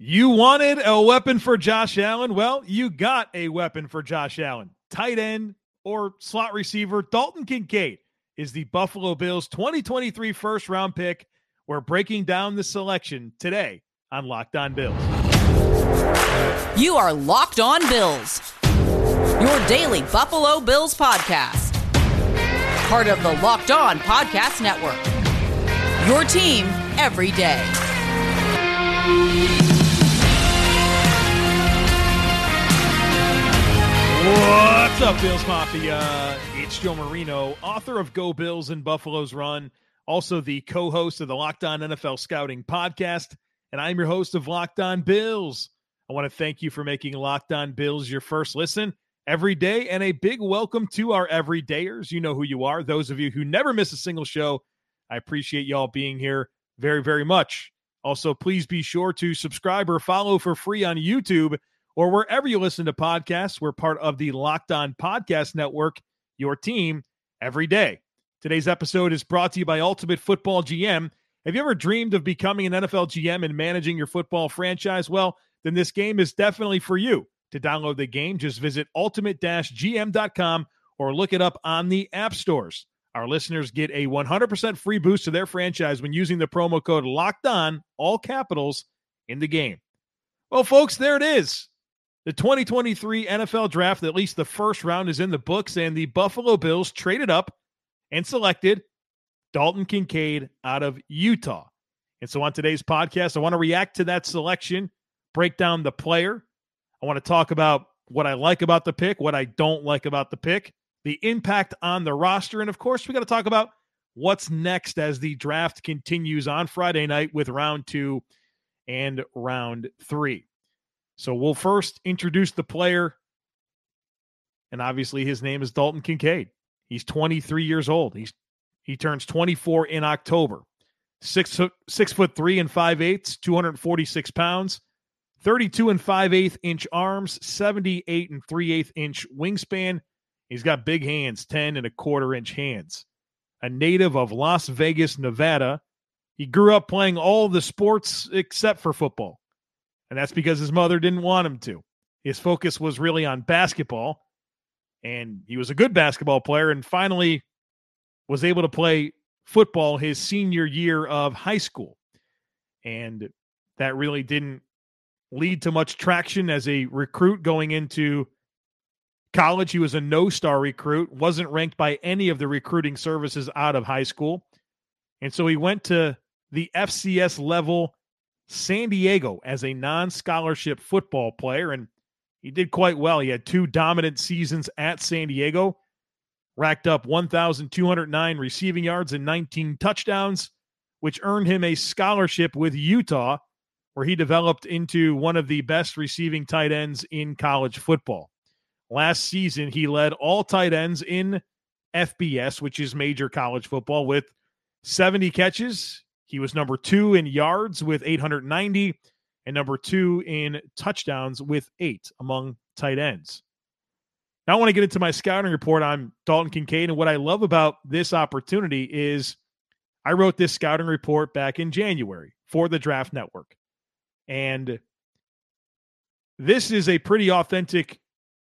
You wanted a weapon for Josh Allen? Well, you got a weapon for Josh Allen. Tight end or slot receiver Dalton Kincaid is the Buffalo Bills 2023 first round pick. We're breaking down the selection today on Locked On Bills. You are Locked On Bills, your daily Buffalo Bills podcast. Part of the Locked On Podcast Network. Your team every day. What's up, Bills Mafia? It's Joe Marino, author of Go Bills and Buffalo's Run, also the co host of the Locked On NFL Scouting podcast, and I'm your host of Locked On Bills. I want to thank you for making Locked On Bills your first listen every day, and a big welcome to our everydayers. You know who you are. Those of you who never miss a single show, I appreciate y'all being here very, very much. Also, please be sure to subscribe or follow for free on YouTube or wherever you listen to podcasts. We're part of the Locked On Podcast Network, your team every day. Today's episode is brought to you by Ultimate Football GM. Have you ever dreamed of becoming an NFL GM and managing your football franchise? Well, then this game is definitely for you. To download the game, just visit ultimate-gm.com or look it up on the app stores. Our listeners get a 100% free boost to their franchise when using the promo code LOCKED ON, all capitals, in the game. Well, folks, there it is. The 2023 NFL draft, at least the first round, is in the books, and the Buffalo Bills traded up and selected Dalton Kincaid out of Utah. And so on today's podcast, I want to react to that selection, break down the player. I want to talk about what I like about the pick, what I don't like about the pick, the impact on the roster, and of course, we got to talk about what's next as the draft continues on Friday night with round two and round three. So we'll first introduce the player. And obviously his name is Dalton Kincaid. He's 23 years old. He's he turns 24 in October. Six six foot three and five eighths, 246 pounds, 32 and five eighth inch arms, 78 and three eighth inch wingspan. He's got big hands, 10 and a quarter inch hands. A native of Las Vegas, Nevada, he grew up playing all the sports except for football. And that's because his mother didn't want him to. His focus was really on basketball. And he was a good basketball player and finally was able to play football his senior year of high school. And that really didn't lead to much traction as a recruit going into college. He was a no star recruit, wasn't ranked by any of the recruiting services out of high school. And so he went to the FCS level San Diego as a non scholarship football player, and he did quite well. He had two dominant seasons at San Diego, racked up 1,209 receiving yards and 19 touchdowns, which earned him a scholarship with Utah, where he developed into one of the best receiving tight ends in college football. Last season, he led all tight ends in FBS, which is major college football, with 70 catches, he was number two in yards with 890 and number two in touchdowns with eight among tight ends. Now, I want to get into my scouting report on Dalton Kincaid. And what I love about this opportunity is I wrote this scouting report back in January for the Draft Network. And this is a pretty authentic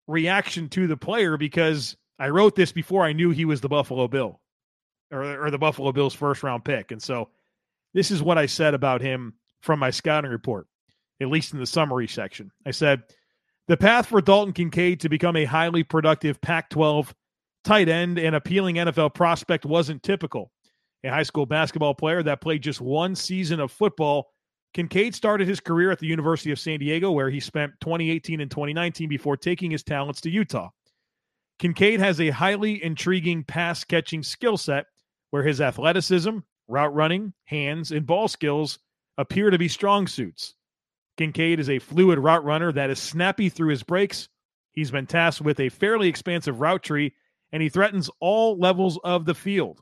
reaction to the player because I wrote this before I knew he was the Buffalo Bill or, or the Buffalo Bills first round pick. And so this is what I said about him from my scouting report, at least in the summary section. I said, the path for Dalton Kincaid to become a highly productive Pac 12 tight end and appealing NFL prospect wasn't typical. A high school basketball player that played just one season of football, Kincaid started his career at the University of San Diego, where he spent 2018 and 2019 before taking his talents to Utah. Kincaid has a highly intriguing pass catching skill set where his athleticism, route running, hands, and ball skills appear to be strong suits. Kincaid is a fluid route runner that is snappy through his breaks. He's been tasked with a fairly expansive route tree, and he threatens all levels of the field.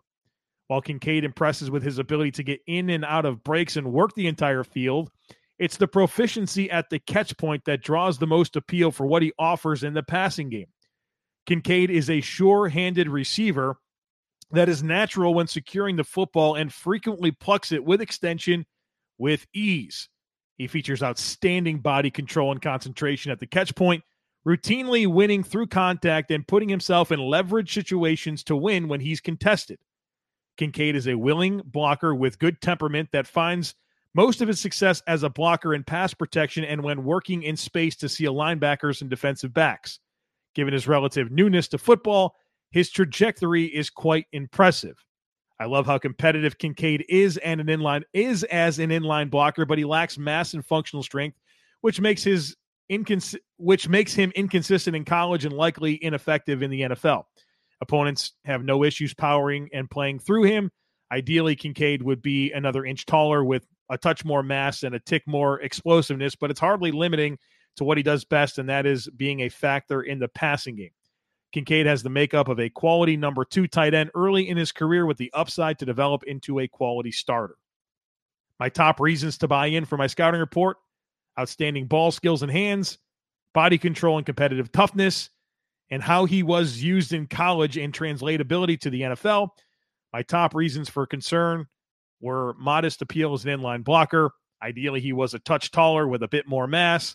While Kincaid impresses with his ability to get in and out of breaks and work the entire field, it's the proficiency at the catch point that draws the most appeal for what he offers in the passing game. Kincaid is a sure handed receiver that is natural when securing the football and frequently plucks it with extension with ease. He features outstanding body control and concentration at the catch point, routinely winning through contact and putting himself in leverage situations to win when he's contested. Kincaid is a willing blocker with good temperament that finds most of his success as a blocker in pass protection and when working in space to seal linebackers and defensive backs. Given his relative newness to football, his trajectory is quite impressive. I love how competitive Kincaid is and an inline is as an inline blocker, but he lacks mass and functional strength, which makes his incons- which makes him inconsistent in college and likely ineffective in the NFL. Opponents have no issues powering and playing through him. Ideally, Kincaid would be another inch taller with a touch more mass and a tick more explosiveness, but it's hardly limiting to what he does best, and that is being a factor in the passing game. Kincaid has the makeup of a quality number two tight end early in his career with the upside to develop into a quality starter. My top reasons to buy in for my scouting report outstanding ball skills and hands, body control and competitive toughness, and how he was used in college and translatability to the NFL. My top reasons for concern were modest appeal as an inline blocker. Ideally, he was a touch taller with a bit more mass,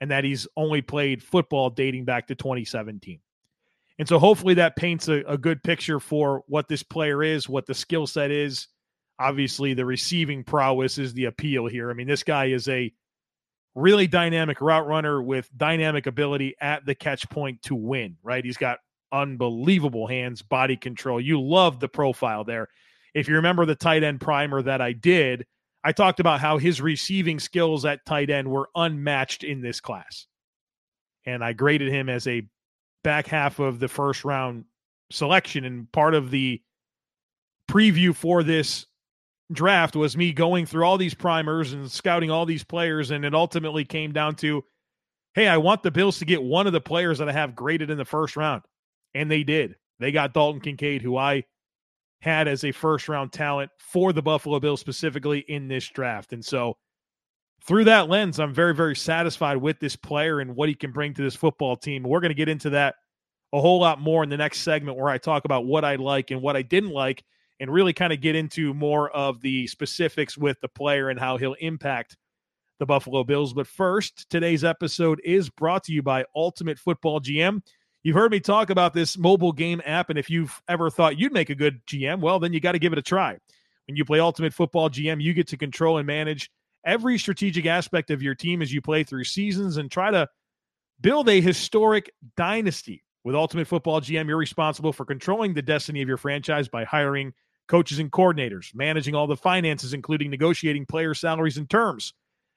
and that he's only played football dating back to 2017. And so hopefully that paints a, a good picture for what this player is, what the skill set is. Obviously, the receiving prowess is the appeal here. I mean, this guy is a really dynamic route runner with dynamic ability at the catch point to win, right? He's got unbelievable hands, body control. You love the profile there. If you remember the tight end primer that I did, I talked about how his receiving skills at tight end were unmatched in this class. And I graded him as a back half of the first round selection. And part of the preview for this draft was me going through all these primers and scouting all these players. And it ultimately came down to hey, I want the Bills to get one of the players that I have graded in the first round. And they did. They got Dalton Kincaid, who I had as a first round talent for the Buffalo Bills specifically in this draft. And so through that lens, I'm very, very satisfied with this player and what he can bring to this football team. We're going to get into that a whole lot more in the next segment where I talk about what I like and what I didn't like and really kind of get into more of the specifics with the player and how he'll impact the Buffalo Bills. But first, today's episode is brought to you by Ultimate Football GM. You've heard me talk about this mobile game app, and if you've ever thought you'd make a good GM, well, then you got to give it a try. When you play Ultimate Football GM, you get to control and manage every strategic aspect of your team as you play through seasons and try to build a historic dynasty. With Ultimate Football GM, you're responsible for controlling the destiny of your franchise by hiring coaches and coordinators, managing all the finances, including negotiating player salaries and terms.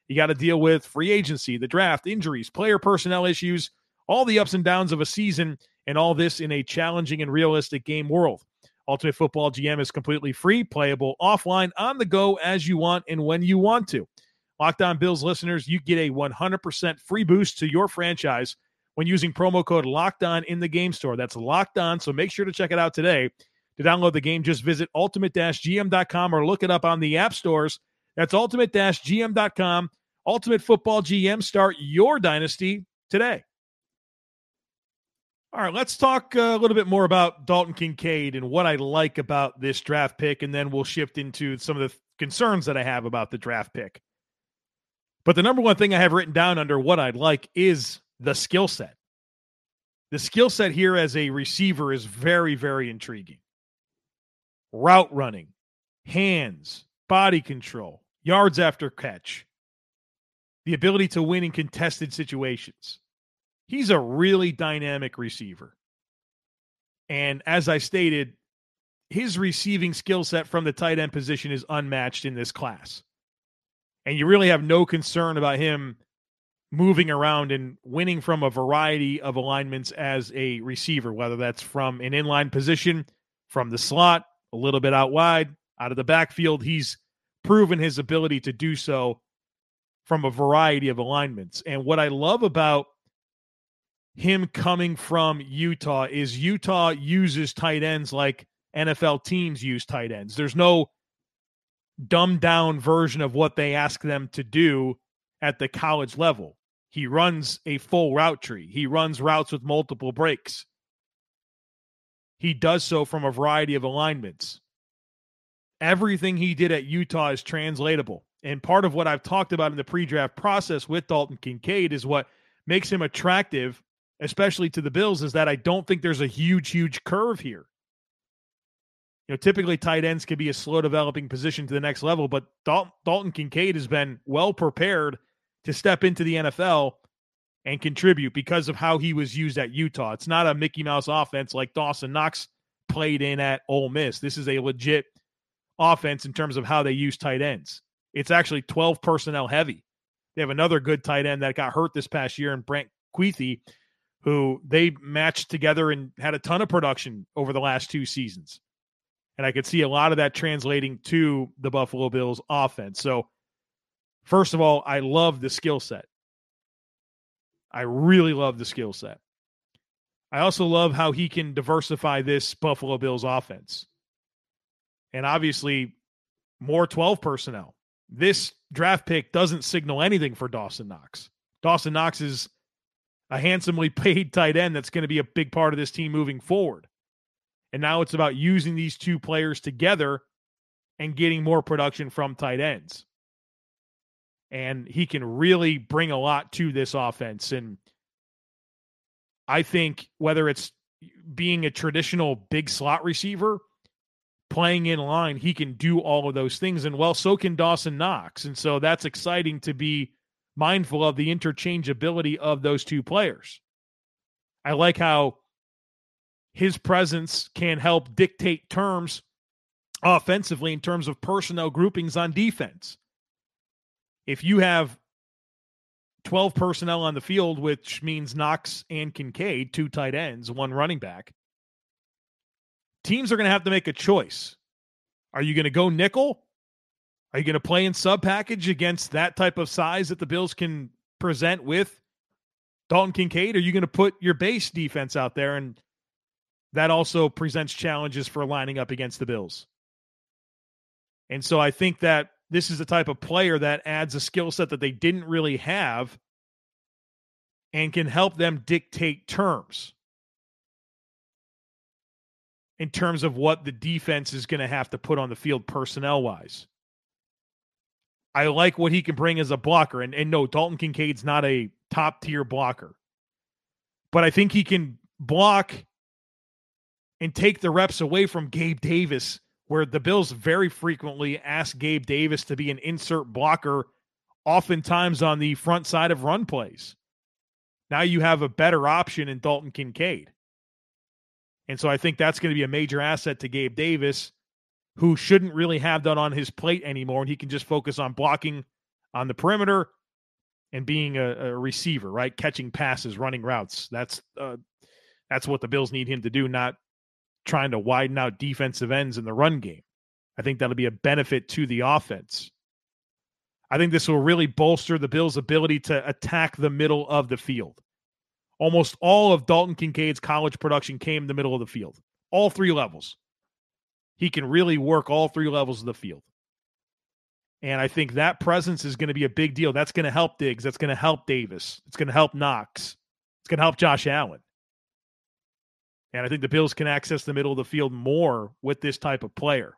You got to deal with free agency, the draft, injuries, player personnel issues, all the ups and downs of a season, and all this in a challenging and realistic game world. Ultimate Football GM is completely free, playable offline, on the go as you want and when you want to. Locked On Bills listeners, you get a 100% free boost to your franchise when using promo code Locked On in the game store. That's Locked On, so make sure to check it out today. To download the game, just visit ultimate-gm.com or look it up on the app stores. That's ultimate-gm.com. Ultimate Football GM, start your dynasty today. All right, let's talk uh, a little bit more about Dalton Kincaid and what I like about this draft pick, and then we'll shift into some of the concerns that I have about the draft pick. But the number one thing I have written down under what I'd like is the skill set. The skill set here as a receiver is very, very intriguing. Route running, hands, body control, yards after catch, the ability to win in contested situations. He's a really dynamic receiver. And as I stated, his receiving skill set from the tight end position is unmatched in this class and you really have no concern about him moving around and winning from a variety of alignments as a receiver, whether that's from an inline position, from the slot, a little bit out wide, out of the backfield. He's proven his ability to do so from a variety of alignments. And what I love about him coming from Utah is Utah uses tight ends like NFL teams use tight ends. There's no dumbed down version of what they ask them to do at the college level. He runs a full route tree, he runs routes with multiple breaks. He does so from a variety of alignments. Everything he did at Utah is translatable. And part of what I've talked about in the pre draft process with Dalton Kincaid is what makes him attractive, especially to the Bills, is that I don't think there's a huge, huge curve here. You know, typically tight ends can be a slow developing position to the next level, but Dalton, Dalton Kincaid has been well prepared to step into the NFL and contribute because of how he was used at Utah. It's not a Mickey Mouse offense like Dawson Knox played in at Ole Miss. This is a legit offense in terms of how they use tight ends. It's actually 12 personnel heavy. They have another good tight end that got hurt this past year in Brant Kuithe, who they matched together and had a ton of production over the last two seasons. And I could see a lot of that translating to the Buffalo Bills offense. So, first of all, I love the skill set. I really love the skill set. I also love how he can diversify this Buffalo Bills offense. And obviously, more 12 personnel. This draft pick doesn't signal anything for Dawson Knox. Dawson Knox is a handsomely paid tight end that's going to be a big part of this team moving forward. And now it's about using these two players together and getting more production from tight ends. And he can really bring a lot to this offense. And I think whether it's being a traditional big slot receiver, playing in line, he can do all of those things. And well, so can Dawson Knox. And so that's exciting to be mindful of the interchangeability of those two players. I like how his presence can help dictate terms offensively in terms of personnel groupings on defense. If you have 12 personnel on the field, which means Knox and Kincaid, two tight ends, one running back, teams are going to have to make a choice. Are you going to go nickel? Are you going to play in sub package against that type of size that the Bills can present with Dalton Kincaid? Are you going to put your base defense out there and that also presents challenges for lining up against the Bills. And so I think that this is the type of player that adds a skill set that they didn't really have and can help them dictate terms in terms of what the defense is going to have to put on the field personnel wise. I like what he can bring as a blocker. And, and no, Dalton Kincaid's not a top tier blocker, but I think he can block and take the reps away from Gabe Davis, where the Bills very frequently ask Gabe Davis to be an insert blocker, oftentimes on the front side of run plays. Now you have a better option in Dalton Kincaid. And so I think that's going to be a major asset to Gabe Davis, who shouldn't really have that on his plate anymore. And he can just focus on blocking on the perimeter and being a, a receiver, right? Catching passes, running routes. That's uh, that's what the Bills need him to do, not trying to widen out defensive ends in the run game. I think that'll be a benefit to the offense. I think this will really bolster the Bills' ability to attack the middle of the field. Almost all of Dalton Kincaid's college production came in the middle of the field, all three levels. He can really work all three levels of the field. And I think that presence is going to be a big deal. That's going to help Diggs. That's going to help Davis. It's going to help Knox. It's going to help Josh Allen. And I think the Bills can access the middle of the field more with this type of player.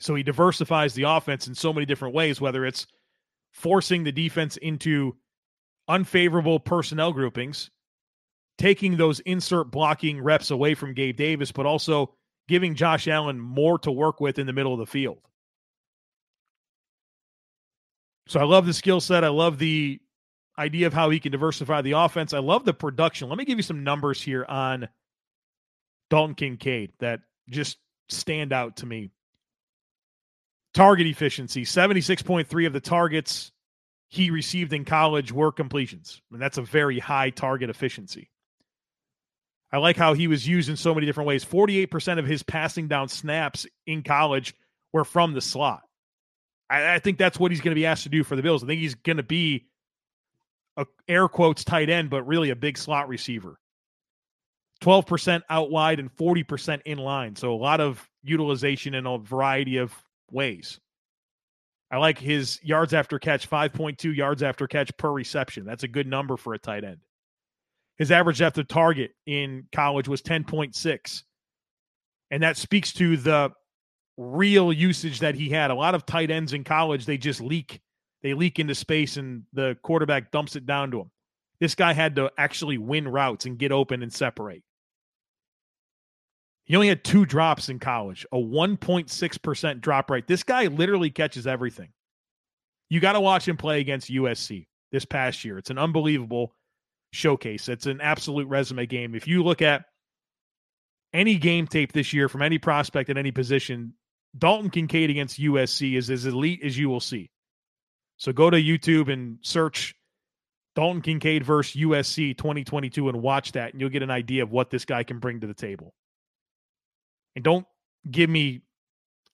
So he diversifies the offense in so many different ways, whether it's forcing the defense into unfavorable personnel groupings, taking those insert blocking reps away from Gabe Davis, but also giving Josh Allen more to work with in the middle of the field. So I love the skill set. I love the idea of how he can diversify the offense. I love the production. Let me give you some numbers here on Dalton Kincaid that just stand out to me. Target efficiency 76.3 of the targets he received in college were completions. And that's a very high target efficiency. I like how he was used in so many different ways. 48% of his passing down snaps in college were from the slot. I, I think that's what he's going to be asked to do for the Bills. I think he's going to be a air quotes tight end, but really a big slot receiver. 12% out wide and 40% in line. So a lot of utilization in a variety of ways. I like his yards after catch, 5.2 yards after catch per reception. That's a good number for a tight end. His average depth of target in college was 10.6. And that speaks to the real usage that he had. A lot of tight ends in college, they just leak. They leak into space and the quarterback dumps it down to him. This guy had to actually win routes and get open and separate. He only had two drops in college, a 1.6% drop rate. This guy literally catches everything. You got to watch him play against USC this past year. It's an unbelievable showcase. It's an absolute resume game. If you look at any game tape this year from any prospect at any position, Dalton Kincaid against USC is as elite as you will see. So go to YouTube and search Dalton Kincaid versus USC 2022 and watch that, and you'll get an idea of what this guy can bring to the table. And don't give me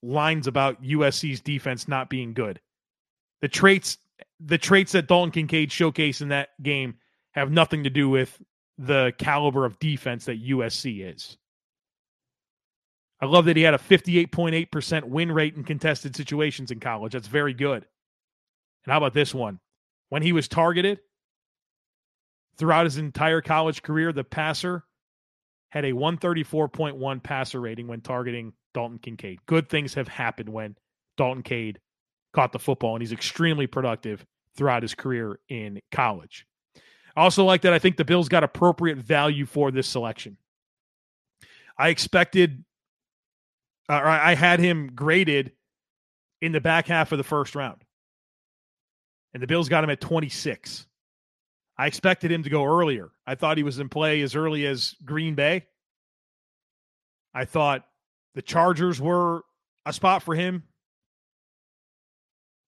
lines about USC's defense not being good. The traits the traits that Dalton Kincaid showcased in that game have nothing to do with the caliber of defense that USC is. I love that he had a 58.8% win rate in contested situations in college. That's very good. And how about this one? When he was targeted throughout his entire college career, the passer had a 134.1 passer rating when targeting Dalton Kincaid. Good things have happened when Dalton Kincaid caught the football, and he's extremely productive throughout his career in college. I also like that I think the Bills got appropriate value for this selection. I expected, uh, or I had him graded in the back half of the first round, and the Bills got him at 26. I expected him to go earlier. I thought he was in play as early as Green Bay. I thought the Chargers were a spot for him,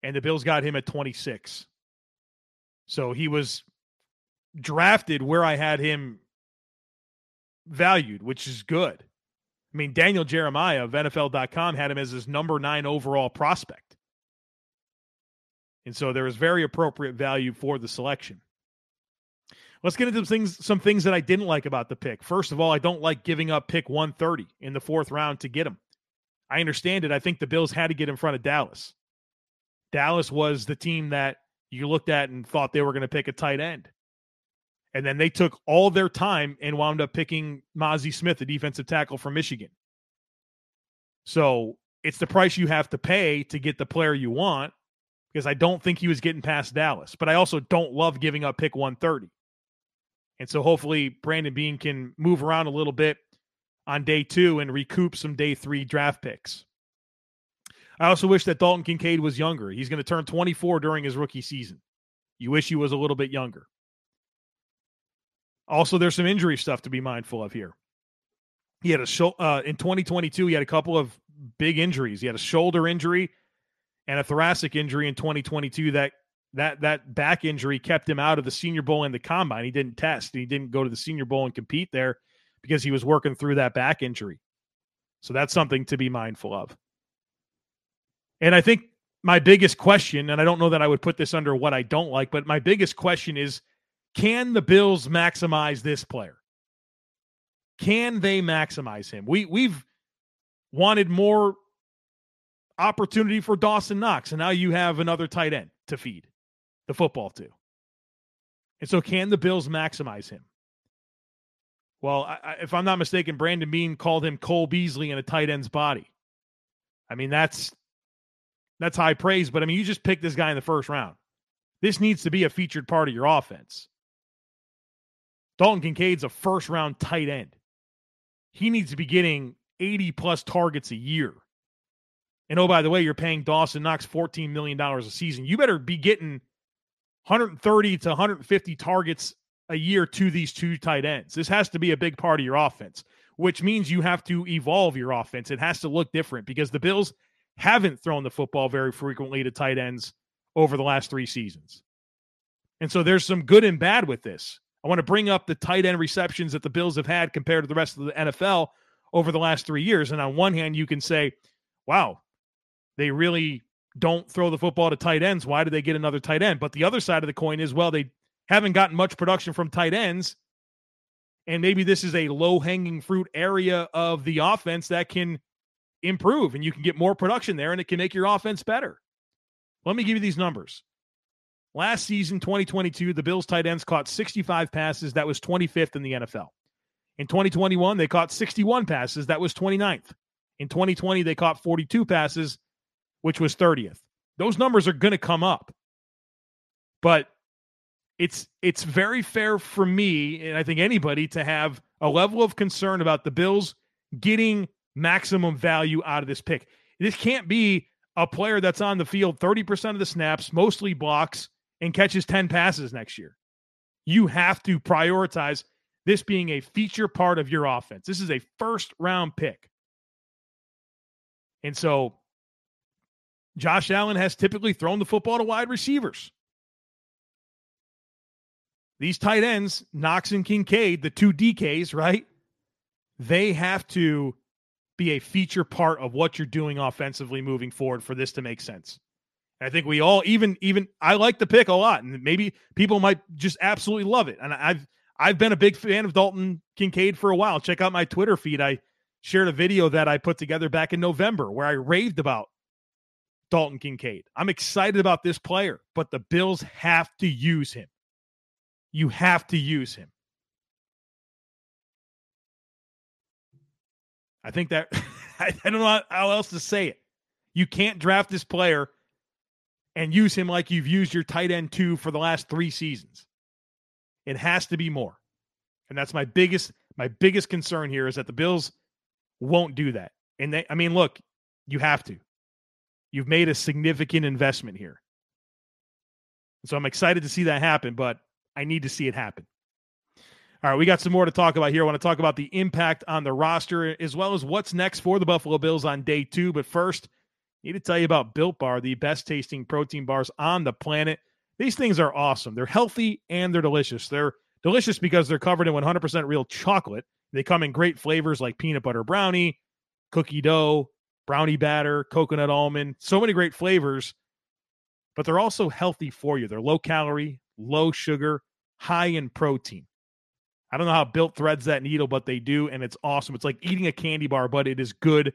and the Bills got him at 26. So he was drafted where I had him valued, which is good. I mean, Daniel Jeremiah of NFL.com had him as his number nine overall prospect. And so there is very appropriate value for the selection. Let's get into some things, some things that I didn't like about the pick. First of all, I don't like giving up pick 130 in the fourth round to get him. I understand it. I think the Bills had to get in front of Dallas. Dallas was the team that you looked at and thought they were going to pick a tight end. And then they took all their time and wound up picking Mazi Smith, the defensive tackle from Michigan. So it's the price you have to pay to get the player you want because I don't think he was getting past Dallas. But I also don't love giving up pick 130. And so hopefully Brandon Beane can move around a little bit on day two and recoup some day three draft picks. I also wish that Dalton Kincaid was younger. He's going to turn 24 during his rookie season. You wish he was a little bit younger. Also, there's some injury stuff to be mindful of here. He had a show uh, in 2022. He had a couple of big injuries. He had a shoulder injury and a thoracic injury in 2022 that that that back injury kept him out of the Senior Bowl and the combine. He didn't test. He didn't go to the Senior Bowl and compete there because he was working through that back injury. So that's something to be mindful of. And I think my biggest question, and I don't know that I would put this under what I don't like, but my biggest question is can the Bills maximize this player? Can they maximize him? We we've wanted more opportunity for Dawson Knox, and now you have another tight end to feed the football to. And so, can the Bills maximize him? Well, I, if I'm not mistaken, Brandon Beane called him Cole Beasley in a tight end's body. I mean, that's that's high praise, but I mean, you just picked this guy in the first round. This needs to be a featured part of your offense. Dalton Kincaid's a first round tight end. He needs to be getting 80 plus targets a year. And oh, by the way, you're paying Dawson Knox $14 million a season. You better be getting 130 to 150 targets a year to these two tight ends. This has to be a big part of your offense, which means you have to evolve your offense. It has to look different because the Bills haven't thrown the football very frequently to tight ends over the last three seasons. And so there's some good and bad with this. I want to bring up the tight end receptions that the Bills have had compared to the rest of the NFL over the last three years. And on one hand, you can say, wow, they really don't throw the football to tight ends. Why did they get another tight end? But the other side of the coin is, well, they haven't gotten much production from tight ends. And maybe this is a low hanging fruit area of the offense that can improve and you can get more production there and it can make your offense better. Let me give you these numbers. Last season, 2022, the Bills tight ends caught 65 passes. That was 25th in the NFL. In 2021, they caught 61 passes. That was 29th. In 2020, they caught 42 passes, which was 30th. Those numbers are going to come up. But it's it's very fair for me and I think anybody to have a level of concern about the Bills getting maximum value out of this pick. This can't be a player that's on the field 30% of the snaps, mostly blocks, and catches 10 passes next year. You have to prioritize this being a feature part of your offense. This is a first round pick. And so Josh Allen has typically thrown the football to wide receivers. These tight ends, Knox and Kincaid, the two DKs, right? They have to be a feature part of what you're doing offensively moving forward for this to make sense. I think we all even even I like the pick a lot, and maybe people might just absolutely love it. And I've I've been a big fan of Dalton Kincaid for a while. Check out my Twitter feed. I shared a video that I put together back in November where I raved about Dalton Kincaid. I'm excited about this player, but the Bills have to use him. You have to use him. I think that I, don't know how else to say it. You can't draft this player and use him like you've used your tight end two for the last three seasons. It has to be more. And that's my biggest my biggest concern here is that the Bills won't do that. And they I mean, look, you have to. You've made a significant investment here. So I'm excited to see that happen, but I need to see it happen. All right, we got some more to talk about here. I want to talk about the impact on the roster as well as what's next for the Buffalo Bills on day two. But first, I Need to tell you about Built Bar, the best tasting protein bars on the planet. These things are awesome. They're healthy and they're delicious. They're delicious because they're covered in 100% real chocolate. They come in great flavors like peanut butter brownie, cookie dough, brownie batter, coconut almond, so many great flavors. But they're also healthy for you. They're low calorie, low sugar, high in protein. I don't know how Built threads that needle, but they do, and it's awesome. It's like eating a candy bar, but it is good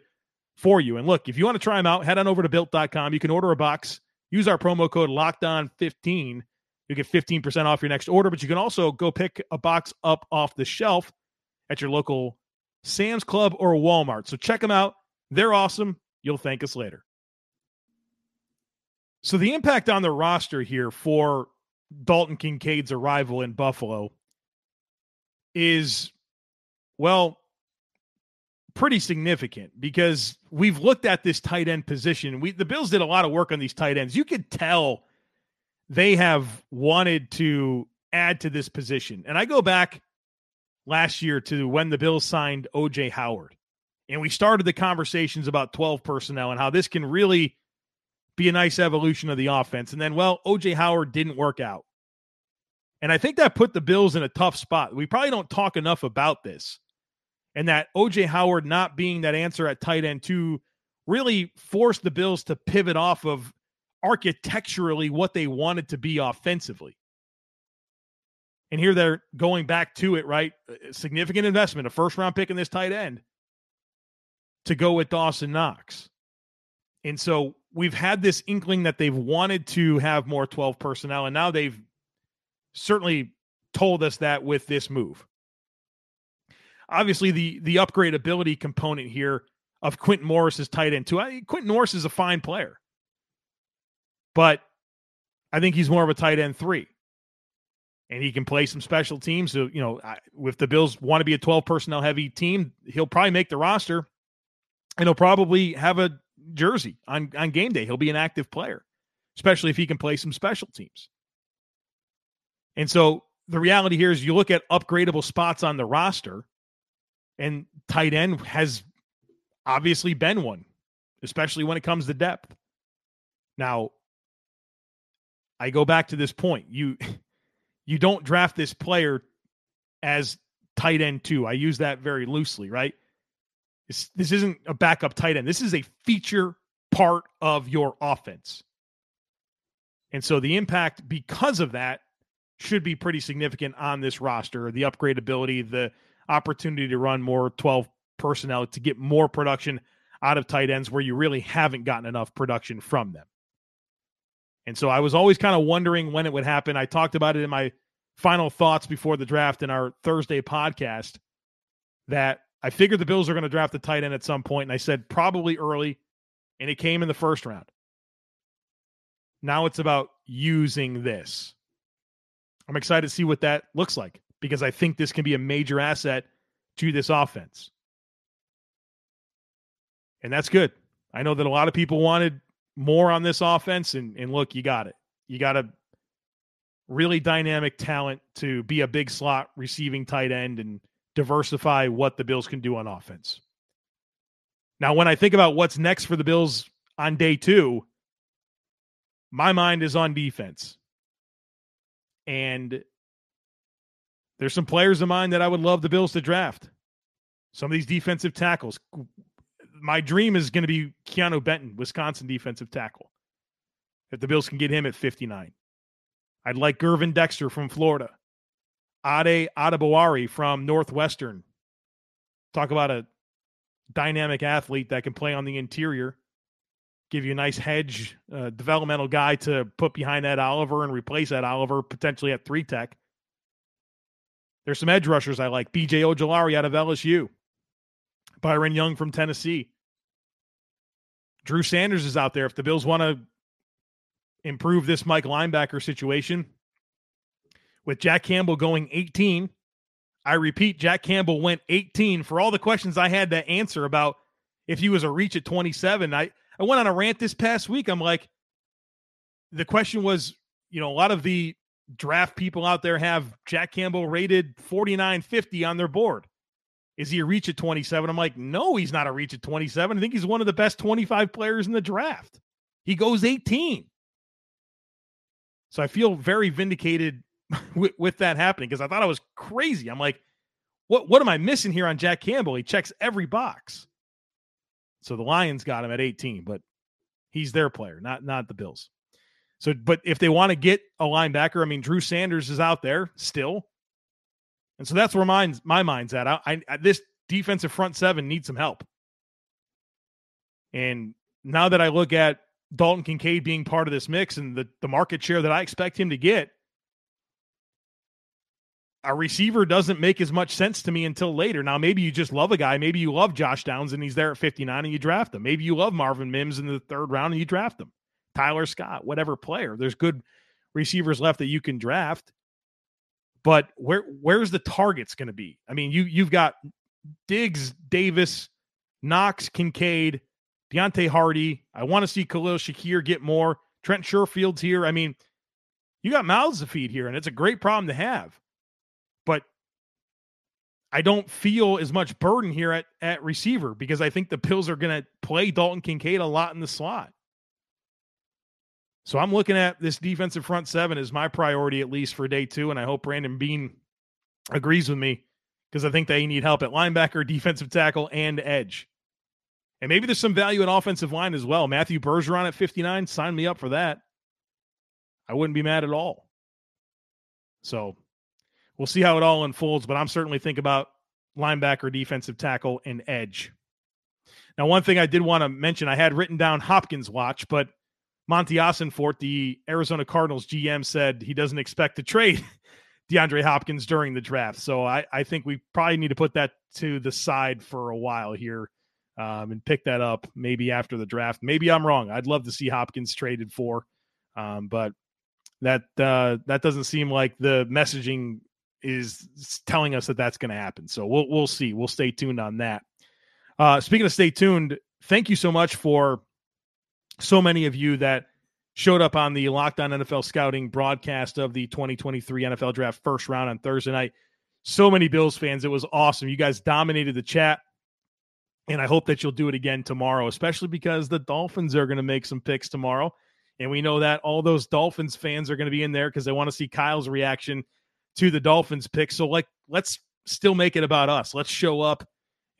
for you. And look, if you want to try them out, head on over to built.com. You can order a box, use our promo code LOCKEDON15. You get 15% off your next order, but you can also go pick a box up off the shelf at your local Sam's Club or Walmart. So check them out. They're awesome. You'll thank us later. So the impact on the roster here for Dalton Kincaid's arrival in Buffalo is well, pretty significant because we've looked at this tight end position. We the Bills did a lot of work on these tight ends. You could tell they have wanted to add to this position. And I go back last year to when the Bills signed OJ Howard. And we started the conversations about 12 personnel and how this can really be a nice evolution of the offense. And then, well, OJ Howard didn't work out. And I think that put the Bills in a tough spot. We probably don't talk enough about this and that OJ Howard not being that answer at tight end two really forced the Bills to pivot off of architecturally what they wanted to be offensively. And here they're going back to it, right? A significant investment, a first round pick in this tight end to go with Dawson Knox. And so we've had this inkling that they've wanted to have more 12 personnel, and now they've certainly told us that with this move obviously the the upgrade ability component here of Quintin Morris is tight end too. I, Quintin Morris is a fine player, but I think he's more of a tight end three, and he can play some special teams. So you know, if the Bills want to be a twelve personnel heavy team, he'll probably make the roster, and he'll probably have a jersey on on game day. He'll be an active player, especially if he can play some special teams. And so the reality here is you look at upgradable spots on the roster and tight end has obviously been one, especially when it comes to depth. Now, I go back to this point. You you don't draft this player as tight end two. I use that very loosely, right? This, isn't a backup tight end. This is a feature part of your offense. And so the impact because of that should be pretty significant on this roster. The upgradability, the opportunity to run more 12 personnel to get more production out of tight ends where you really haven't gotten enough production from them. And so I was always kind of wondering when it would happen. I talked about it in my final thoughts before the draft in our Thursday podcast that I figured the Bills are going to draft the tight end at some point, and I said probably early, and it came in the first round. Now it's about using this. I'm excited to see what that looks like because I think this can be a major asset to this offense. And that's good. I know that a lot of people wanted more on this offense, and, and look, you got it. You got a really dynamic talent to be a big slot receiving tight end and diversify what the Bills can do on offense. Now, when I think about what's next for the Bills on day two, my mind is on defense. And there's some players of mine that I would love the Bills to draft. Some of these defensive tackles. My dream is going to be Keanu Benton, Wisconsin defensive tackle. If the Bills can get him at 59. I'd like Gervon Dexter from Florida. Ade Adebawore from Northwestern. Talk about a dynamic athlete that can play on the interior, give you a nice hedge, uh, developmental guy to put behind Ed Oliver and replace Ed Oliver potentially at three tech. There's some edge rushers I like. BJ Ojulari out of LSU. Byron Young from Tennessee. Drew Sanders is out there. If the Bills want to improve this Mike linebacker situation, with Jack Campbell going 18. I repeat, Jack Campbell went 18 for all the questions I had to answer about if he was a reach at 27. I, I went on a rant this past week. I'm like, the question was, you know, a lot of the draft people out there have Jack Campbell rated 49.50 on their board. Is he a reach at 27? I'm like, no, he's not a reach at 27. I think he's one of the best 25 players in the draft. He goes 18. So I feel very vindicated with, with that happening because I thought I was crazy. I'm like, what what am I missing here on Jack Campbell? He checks every box. So the Lions got him at 18, but he's their player, not not the Bills. So, but if they want to get a linebacker, I mean, Drew Sanders is out there still, and so that's where mine's my mind's at. I, I this defensive front seven needs some help, and now that I look at Dalton Kincaid being part of this mix and the the market share that I expect him to get, a receiver doesn't make as much sense to me until later. Now, maybe you just love a guy. Maybe you love Josh Downs and he's there at 59 and you draft him. Maybe you love Marvin Mims in the third round and you draft him. Tyler Scott, whatever player. There's good receivers left that you can draft. But where where's the targets going to be? I mean, you you've got Diggs, Davis, Knox, Kincaid, Deonte Harty. I want to see Khalil Shakir get more. Trent Sherfield's here. I mean, you got mouths to feed here, and it's a great problem to have but I don't feel as much burden here at, at receiver because I think the Bills are going to play Dalton Kincaid a lot in the slot. So I'm looking at this defensive front seven as my priority, at least for day two. And I hope Brandon Beane agrees with me because I think they need help at linebacker, defensive tackle, and edge. And maybe there's some value at offensive line as well. Matthew Bergeron at 59, sign me up for that. I wouldn't be mad at all. So we'll see how it all unfolds, but I'm certainly thinking about linebacker, defensive tackle, and edge. Now, one thing I did want to mention, I had written down Hopkins watch, but Monti Ossenfort, the Arizona Cardinals GM, said he doesn't expect to trade DeAndre Hopkins during the draft. So I, I think we probably need to put that to the side for a while here um, and pick that up maybe after the draft. Maybe I'm wrong. I'd love to see Hopkins traded for, um, but that uh, that doesn't seem like the messaging is telling us that that's going to happen. So we'll we'll see. We'll stay tuned on that. Uh, speaking of stay tuned, thank you so much for so many of you that showed up on the Locked On NFL Scouting broadcast of the 2023 NFL Draft first round on Thursday night. So many Bills fans. It was awesome. You guys dominated the chat. And I hope that you'll do it again tomorrow, especially because the Dolphins are going to make some picks tomorrow. And we know that all those Dolphins fans are going to be in there because they want to see Kyle's reaction to the Dolphins pick. So like let's still make it about us. Let's show up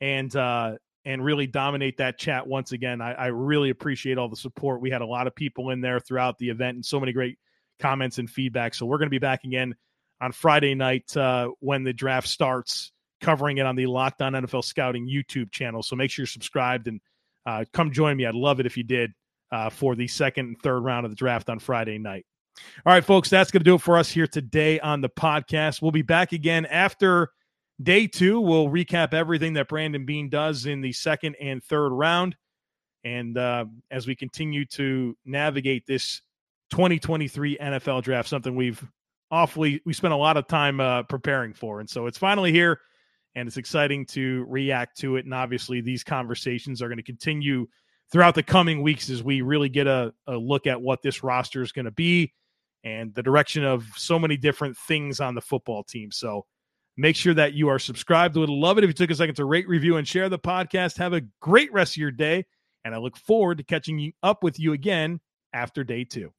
and uh and really dominate that chat once again. I, I really appreciate all the support. We had a lot of people in there throughout the event and so many great comments and feedback. So we're going to be back again on Friday night uh, when the draft starts, covering it on the Locked On NFL Scouting YouTube channel. So make sure you're subscribed and uh, come join me. I'd love it if you did uh, for the second and third round of the draft on Friday night. All right, folks, that's going to do it for us here today on the podcast. We'll be back again after Day two, we'll recap everything that Brandon Beane does in the second and third round. And uh, as we continue to navigate this 2023 NFL draft, something we've awfully, we spent a lot of time uh, preparing for. And so it's finally here and it's exciting to react to it. And obviously, these conversations are going to continue throughout the coming weeks as we really get a, a look at what this roster is going to be and the direction of so many different things on the football team. So make sure that you are subscribed. Would love it if you took a second to rate, review, and share the podcast. Have a great rest of your day. And I look forward to catching up with you again after day two.